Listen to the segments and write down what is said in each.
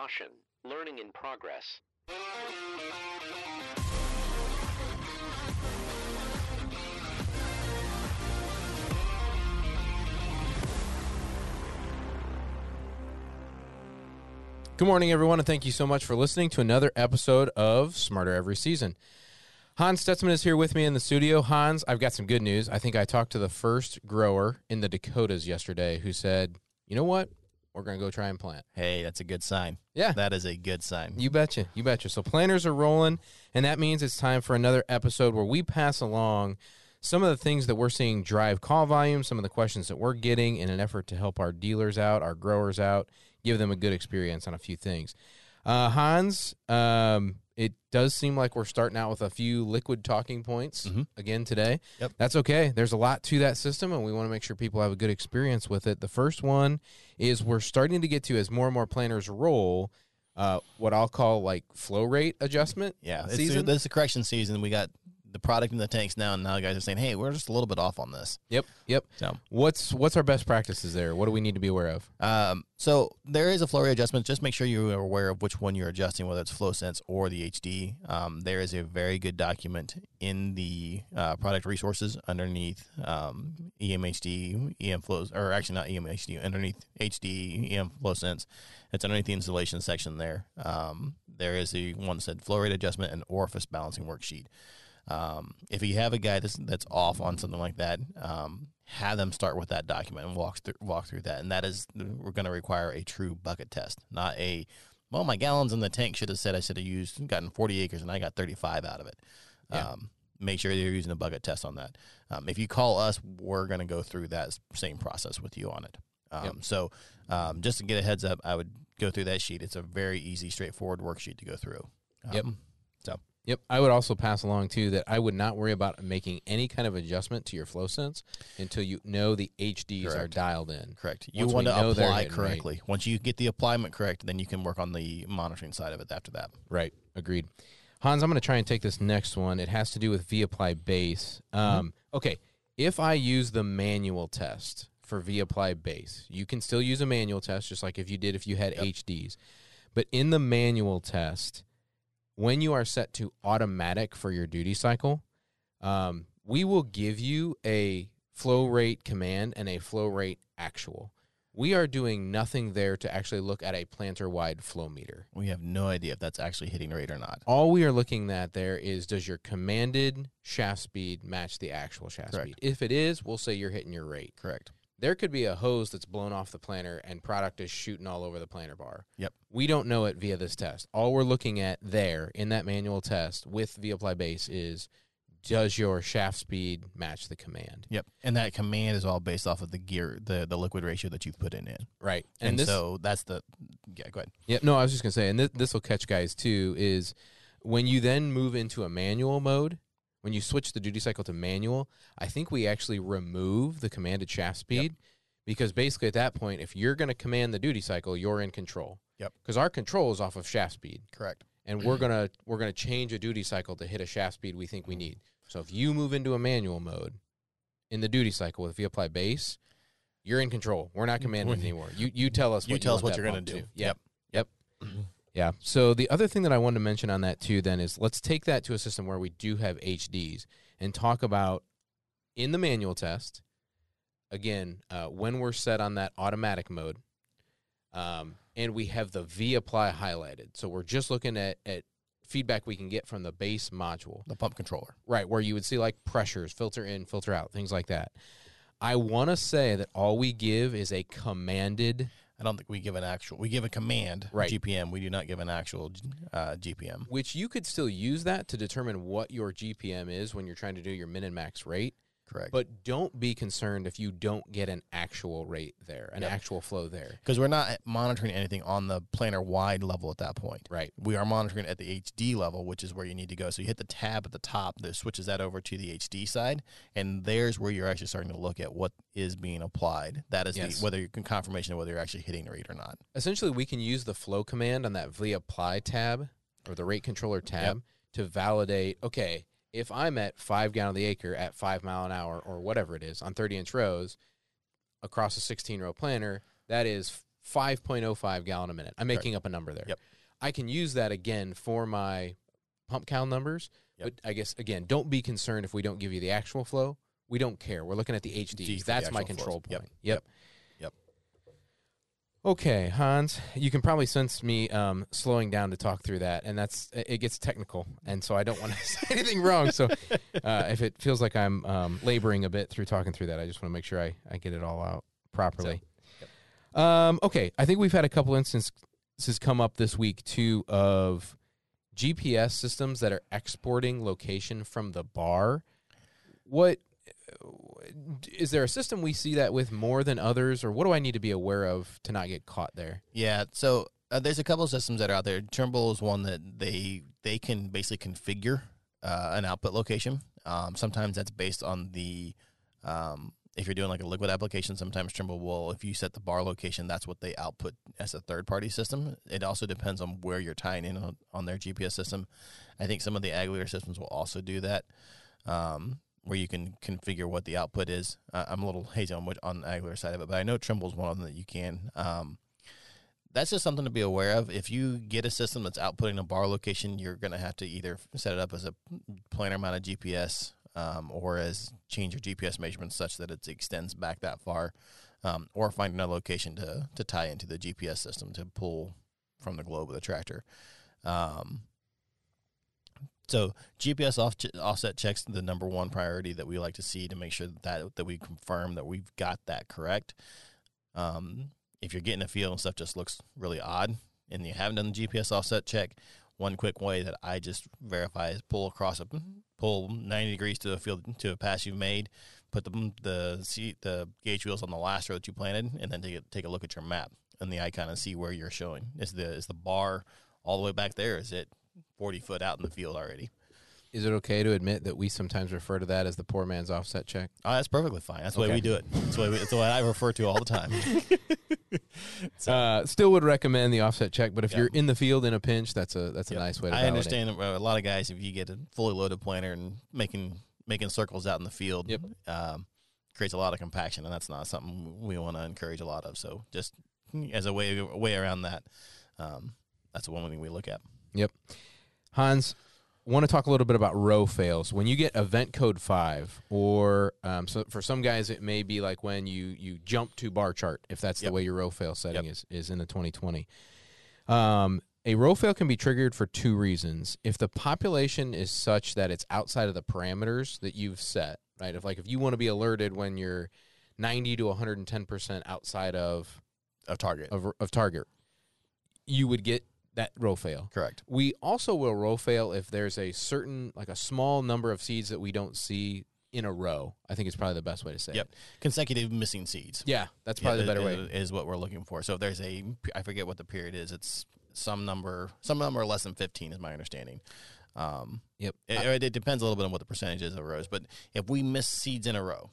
Caution, learning in progress. Good morning, everyone, and thank you so much for listening to another episode of Smarter Every Season. Hans Stutzman is here with me in the studio. Hans, I've got some good news. I think I talked to the first grower in the Dakotas yesterday who said, you know what? We're going to go try and plant. Hey, that's a good sign. Yeah. That is a good sign. You betcha. You betcha. So planters are rolling, and that means it's time for another episode where we pass along some of the things that we're seeing drive call volume, some of the questions that we're getting in an effort to help our dealers out, our growers out, give them a good experience on a few things. Uh, Hans, um, it does seem like we're starting out with a few liquid talking points again today. Yep. That's okay. There's a lot to that system, and we want to make sure people have a good experience with it. The first one is we're starting to get to as more and more planners roll. Uh, what I'll call like flow rate adjustment. yeah. Season. this is the correction season. We got the product in the tanks now, and now guys are saying, hey, we're just a little bit off on this. Yep. Yep. So, What's what's our best practices there? What do we need to be aware of? um, so there is a flow rate adjustment. Just make sure you are aware of which one you're adjusting, whether it's flow sense or the HD. Um, there is a very good document in the uh, product resources underneath um, EMHD, EM flows, or actually not EMHD, underneath HD, EM flow sense. It's underneath the installation section there. Um, there is the one that said flow rate adjustment and orifice balancing worksheet. Um, if you have a guy that's that's off on something like that, um, have them start with that document and walk through walk through that. And that is we're going to require a true bucket test, not a well, my gallons in the tank should have said I should have used gotten 40 acres and I got 35 out of it. Yeah. Um, make sure you're using a bucket test on that. Um, if you call us, we're going to go through that same process with you on it. Um, Yep. So um, just to get a heads up, I would go through that sheet. It's a very easy, straightforward worksheet to go through. Yep. Yep. I would also pass along too that I would not worry about making any kind of adjustment to your flow sense until you know the HDs are dialed in. Correct. You Once want to apply correctly. Once you get the alignment correct, then you can work on the monitoring side of it after that. Right. Agreed. Hans, I'm going to try and take this next one. It has to do with V apply base. Um, Okay. If I use the manual test for V apply base, you can still use a manual test, just like if you did if you had HDs. But in the manual test, when you are set to automatic for your duty cycle, um, we will give you a flow rate command and a flow rate actual. We are doing nothing there to actually look at a planter wide flow meter. We have no idea if that's actually hitting rate or not. All we are looking at there is does your commanded shaft speed match the actual shaft Correct. speed? If it is, we'll say you're hitting your rate. Correct. There could be a hose that's blown off the planter and product is shooting all over the planter bar. Yep. We don't know it via this test. All we're looking at there in that manual test with V apply base is does your shaft speed match the command? Yep. And that command is all based off of the gear, the the liquid ratio that you've put in it. Right. And, this, so that's the yeah. Go ahead. Yeah, no, I was just gonna say, and this this will catch guys too. Is when you then move into a manual mode, when you switch the duty cycle to manual, I think we actually remove the commanded shaft speed because basically at that point, if you're gonna command the duty cycle, you're in control. Yep. Because our control is off of shaft speed, Correct. and we're mm. gonna we're gonna change a duty cycle to hit a shaft speed we think we need. So if you move into a manual mode in the duty cycle with V apply base, you're in control. We're not commanding We're- anymore. You you tell us You what tell us want what you're gonna bump do. to. Yep. Yep. Mm-hmm. Yeah. So the other thing that I wanted to mention on that too then is let's take that to a system where we do have HDs and talk about in the manual test again uh, when we're set on that automatic mode um, and we have the V apply highlighted. So we're just looking at, at feedback we can get from the base module. The pump controller. Right, where you would see like pressures, filter in, filter out, things like that. I want to say that all we give is a commanded I don't think we give an actual. We give a command Right. GPM. We do not give an actual uh, GPM. which you could still use that to determine what your GPM is when you're trying to do your min and max rate. Correct. But don't be concerned if you don't get an actual rate there, an Yep. actual flow there. because we're not monitoring anything on the planar wide level at that point. Right. We are monitoring at the HD level, which is where you need to go. So you hit the tab at the top that switches that over to the HD side, and there's where you're actually starting to look at what is being applied. That is Yes. the, whether you can confirmation of whether you're actually hitting the rate or not. Essentially, we can use the flow command on that V apply tab or the rate controller tab to validate, okay, if I'm at five gallon the acre at five mile an hour or whatever it is on 30 inch rows across a 16 row planter, that is 5.05 gallon a minute. I'm making up a number there. Yep. I can use that again for my pump count numbers. Yep. But I guess again, don't be concerned if we don't give you the actual flow. We don't care. We're looking at the HDs. for the That's my control flows. Yep. point. Yep. Yep. Okay, Hans, you can probably sense me um, slowing down to talk through that, and that's it gets technical, and so I don't want to say anything wrong. So, uh, if it feels like I'm um, laboring a bit through talking through that, I just want to make sure I, I get it all out properly. Um, okay, I think we've had a couple instances come up this week too of GPS systems that are exporting location from the bar. What is there a system we see that with more than others, or what do I need to be aware of to not get caught there? Yeah, so uh, there's a couple of systems that are out there. Trimble is one that they they can basically configure uh, an output location. Um, sometimes that's based on the um, if you're doing like a liquid application. Sometimes Trimble will, if you set the bar location, that's what they output as a third party system. It also depends on where you're tying in on, on their GPS system. I think some of the Ag Leader systems will also do that. Um, where you can configure what the output is. Uh, I'm a little hazy on which, on the Ag Leader side of it, but I know Trimble's one of them that you can. Um, that's just something to be aware of. If you get a system that's outputting a bar location, you're going to have to either set it up as a planar mounted GPS um, or as change your GPS measurements such that it extends back that far, um, or find another location to to tie into the GPS system to pull from the globe of the tractor. Um, so GPS off, offset checks the number one priority that we like to see to make sure that that, we confirm that we've got that correct. Um, if you're getting a feel and stuff just looks really odd and you haven't done the GPS offset check, one quick way that I just verify is pull across a pull 90 degrees to a field to a pass you've made, put the the seat the gauge wheels on the last row that you planted, and then take a, take a look at your map and the icon and see where you're showing. Is the is the bar all the way back there? Is it 40 foot out in the field already? Is it okay to admit that we sometimes refer to that as the poor man's offset check? Oh, that's perfectly fine. That's the way we do it. That's the way, we, that's the way I refer to all the time. So- Uh, still would recommend the offset check, but if Yeah. you're in the field in a pinch, that's a that's a Yep. nice way to. I validate. understand uh, a lot of guys if you get a fully loaded planter and making making circles out in the field, Yep. um, creates a lot of compaction, and that's not something we want to encourage a lot of. So just as a way a way around that, um, that's the one thing we look at. Hans, want to talk a little bit about row fails. When you get event code five, or um, so for some guys, it may be like when you you jump to bar chart, if that's the way your row fail setting Yep. is is in the 2020. Um, a row fail can be triggered for two reasons. If the population is such that it's outside of the parameters that you've set, right? If like if you want to be alerted when you're 90 to 110 percent outside of A target, of, of target, you would get that row fail. correct? We also will row fail if there's a certain, like a small number of seeds that we don't see in a row. I think it's probably the best way to say Yep. it. Consecutive missing seeds. Yeah, that's probably Yeah, the better is- way. Is what we're looking for. So if there's a, I forget what the period is. It's some number, some number less than fifteen, is my understanding. Um, Yep. It, it depends a little bit on what the percentage is of rows, but if we miss seeds in a row,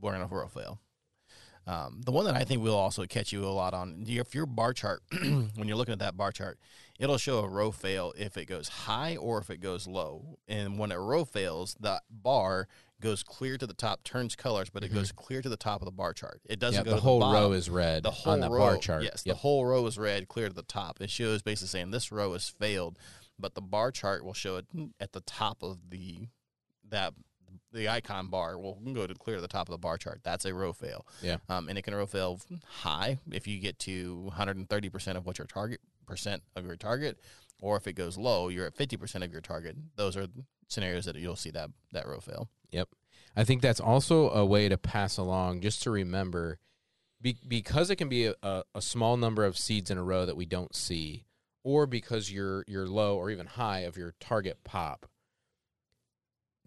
we're in a row fail. Um, the one that I think will also catch you a lot on if your bar chart, when you're looking at that bar chart, it'll show a row fail if it goes high or if it goes low. And when a row fails, the bar goes clear to the top, turns colors, but it goes clear to the top of the bar chart. It doesn't yeah, go the to whole the row is red the whole on the row, bar chart. Yes, Yep. the whole row is red, clear to the top. It shows basically saying this row has failed, but the bar chart will show it at the top of the that the icon bar will go to clear the top of the bar chart. That's a row fail. Yeah. um, and it can row fail high if you get to 130 percent of what your target percent of your target, or if it goes low, you're at 50 percent of your target. Those are scenarios that you'll see that that row fail. Yep. I think that's also a way to pass along, just to remember, be, because it can be a, a, a small number of seeds in a row that we don't see, or because you're you're low or even high of your target pop.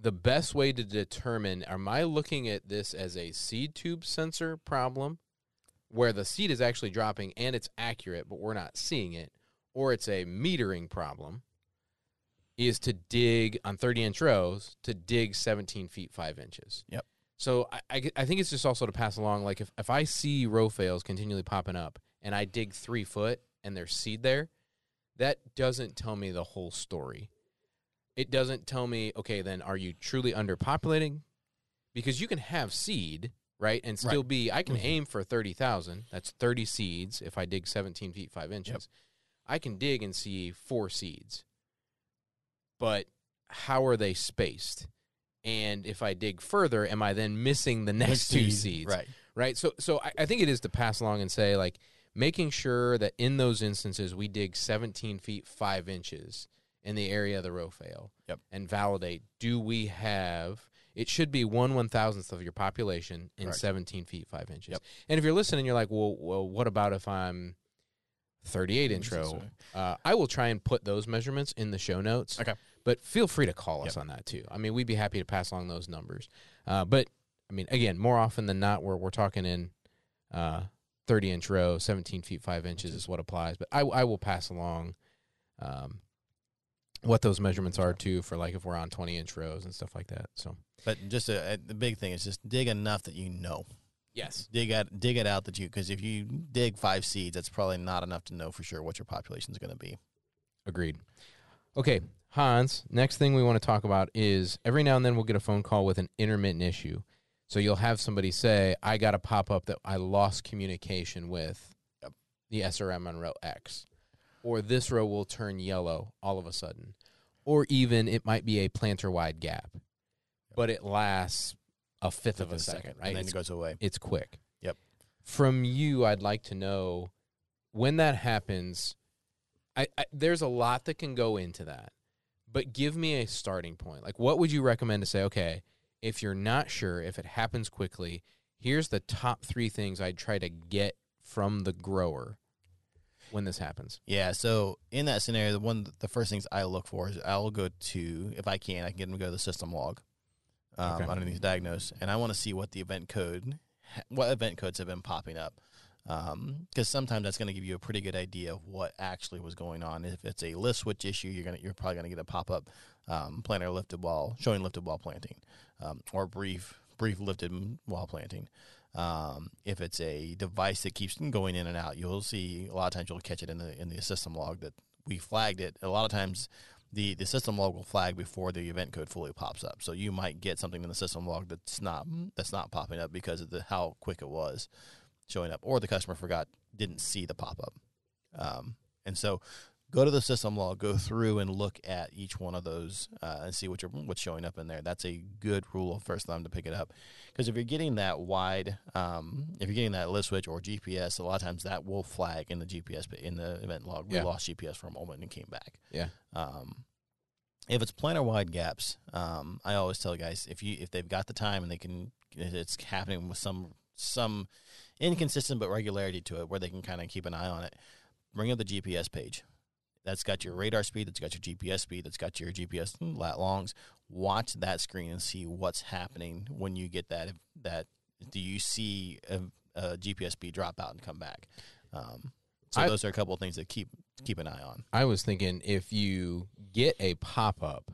The best way to determine am I looking at this as a seed tube sensor problem, where the seed is actually dropping and it's accurate, but we're not seeing it, or it's a metering problem, is to dig on 30 inch rows to dig 17 feet 5 inches. Yep. So I, I, I think it's just also to pass along, like if, if I see row fails continually popping up and I dig three foot and there's seed there, that doesn't tell me the whole story. It doesn't tell me, okay, then are you truly underpopulating? Because you can have seed right? And still Right. be, I can Mhm. aim for 30,000. That's 30 seeds if I dig 17 feet 5 inches. I can dig and see four seeds. But how are they spaced? And if I dig further, am I then missing the next two seeds? Right. right? So, so I, I think it is to pass along and say like making sure that in those instances we dig 17 feet five inches in the area of the row fail, Yep. and validate: do we have? It should be one one thousandth of your population in Correct. 17 feet five inches. Yep. And if you're listening, you're like, well, well, what about if I'm 38 inch row? Uh, I will try and put those measurements in the show notes. Okay. But feel free to call us on that too. I mean, we'd be happy to pass along those numbers. Uh, but I mean, again, more often than not, we're we're talking in uh, 30 inch row, 17 feet 5 inches is what applies. But I, I will pass along um, what those measurements are too for like if we're on 20 inch rows and stuff like that. So, But just a, a, the big thing is just dig enough that you know. yes. Dig out, dig it out that you because if you dig five seeds, that's probably not enough to know for sure what your population is going to be. Agreed. Okay, Hans, next thing we want to talk about is every now and then we'll get a phone call with an intermittent issue. So you'll have somebody say, I got a pop up that I lost communication with Yep. the SRM on row X. Or this row will turn yellow all of a sudden. Or even it might be a planter wide gap, but it lasts a fifth of a second, right? and then It's it goes away. it's quick. Yep. From you, I'd like to know when that happens. I, I there's a lot that can go into that, but give me a starting point. Like, what would you recommend to say? Okay, if you're not sure if it happens quickly, here's the top three things I'd try to get from the grower when this happens. Yeah. So in that scenario, the one the first things I look for is I'll go to if I can, I can get them to go to the system log um, Okay. underneath diagnose, and I want to see what the event code, what event codes have been popping up. Because sometimes that's going to give you a pretty good idea of what actually was going on. If it's a lift switch issue, you're gonna you're probably gonna get a pop up um, planter lifted while showing lifted while planting, um, or brief brief lifted while planting. Um, if it's a device that keeps going in and out, you'll see a lot of times you'll catch it in the in the system log that we flagged it. A lot of times, the the system log will flag before the event code fully pops up. So you might get something in the system log that's not that's not popping up because of the how quick it was showing up, or the customer forgot didn't see the pop up. Um, and so go to the system log, go through and look at each one of those uh, and see what you're, what's showing up in there. That's a good rule of first time to pick it up. Because if you're getting that wide, um, if you're getting that list switch or GPS, a lot of times that will flag in the GPS in the event log. We Yeah. lost GPS for a moment and came back. Yeah. Um, if it's plantar wide gaps, um, I always tell guys if you if they've got the time and they can, it's happening with some some inconsistent but regularity to it, where they can kind of keep an eye on it. Bring up the GPS page. That's got your radar speed. That's got your GPS speed. That's got your GPS lat longs. Watch that screen and see what's happening when you get that. That do you see a, a GPS speed drop out and come back? Um, so I- those are a couple of things to keep keep an eye on. I was thinking if you get a pop up,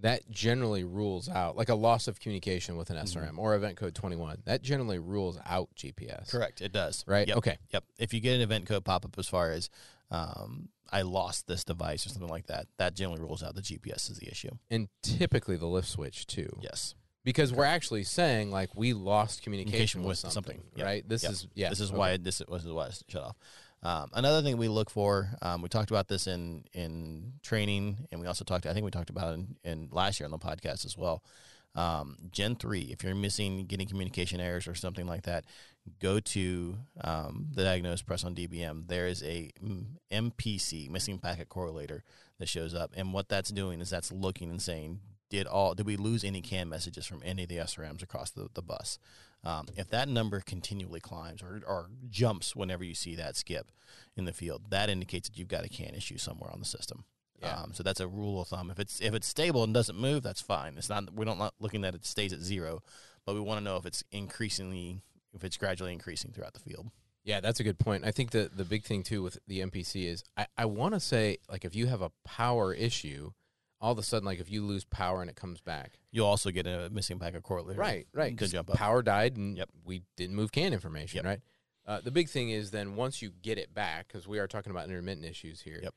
that generally rules out like a loss of communication with an SRM or event code 21. That generally rules out GPS. Correct. It does. Right? Yep. Okay. Yep. If you get an event code pop up as far as um, I lost this device or something like that, that generally rules out the GPS as the issue. And typically the lift switch too. Yes. Because we're actually saying like we lost communication, Communication with, with something, something. Yep. right? This Yep. is yeah. This is okay. why it, this, this is why it's shut off. Um, another thing we look for, um, we talked about this in in training, and we also talked. I think we talked about it in, in last year on the podcast as well. Um, Gen three, if you're missing getting communication errors or something like that, go to um, the diagnose press on DBM. There is a MPC missing packet correlator that shows up, and what that's doing is that's looking and saying, did all did we lose any CAN messages from any of the SRMs across the, the bus? Um, if that number continually climbs or, or jumps whenever you see that skip in the field, that indicates that you've got a CAN issue somewhere on the system. Yeah. Um, so that's a rule of thumb. If it's if it's stable and doesn't move, that's fine. It's not we're not looking that it stays at zero, but we want to know if it's increasingly if it's gradually increasing throughout the field. Yeah, that's a good point. I think the the big thing too with the MPC is I, I want to say like if you have a power issue, all of a sudden like if you lose power and it comes back, You'll also get a missing packet correlator. right, right, To 'cause jump up. power died and Yep. we didn't move CAN information, Yep. right? Uh, the big thing is then once you get it back, because we are talking about intermittent issues here. Yep.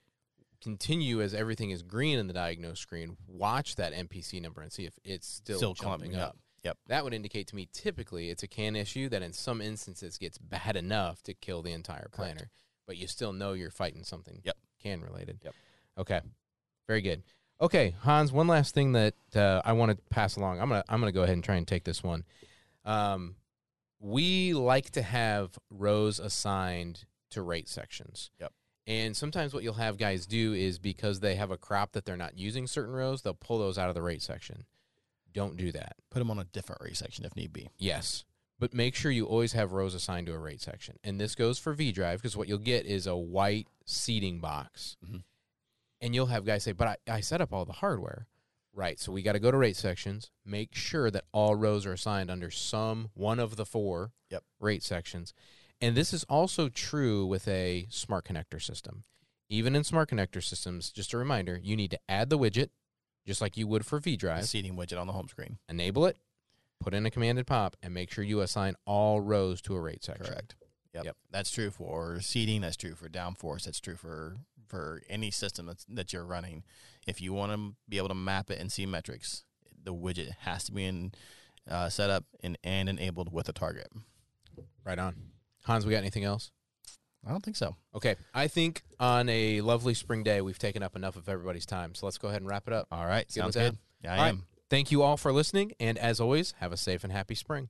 Continue as everything is green in the diagnose screen. Watch that MPC number and see if it's still, Still jumping up. up. Yep. That would indicate to me typically it's a CAN issue that in some instances gets bad enough to kill the entire planter, but you still know you're fighting something Yep. CAN related. Yep. Okay. Very good. Okay, Hans. One last thing that uh, I want to pass along. I'm gonna I'm gonna go ahead and try and take this one. Um, we like to have rows assigned to rate sections. Yep. And sometimes what you'll have guys do is because they have a crop that they're not using certain rows, they'll pull those out of the rate section. Don't do that. Put them on a different rate section if need be. Yes. But make sure you always have rows assigned to a rate section. And this goes for V Drive because what you'll get is a white seating box. Mhm. And you'll have guys say, But I, I set up all the hardware. Right. So we got to go to rate sections, make sure that all rows are assigned under some one of the four Yep. rate sections. And this is also true with a smart connector system. Even in smart connector systems, just a reminder, you need to add the widget just like you would for V The Drive seating widget on the home screen. enable it, put in a commanded pop, and make sure you assign all rows to a rate section. Correct. Yep. Yep. That's true for seating. That's true for downforce. That's true for for any system that's, that you're running. If you want to be able to map it and see metrics, the widget has to be in uh, set up and, and enabled with a target. Right on. Hans, we got anything else? I don't think so. Okay. I think on a lovely spring day, we've taken up enough of everybody's time. So let's go ahead and wrap it up. All right. Good Sounds good. Yeah, I All right. am. Thank you all for listening. And as always, have a safe and happy spring.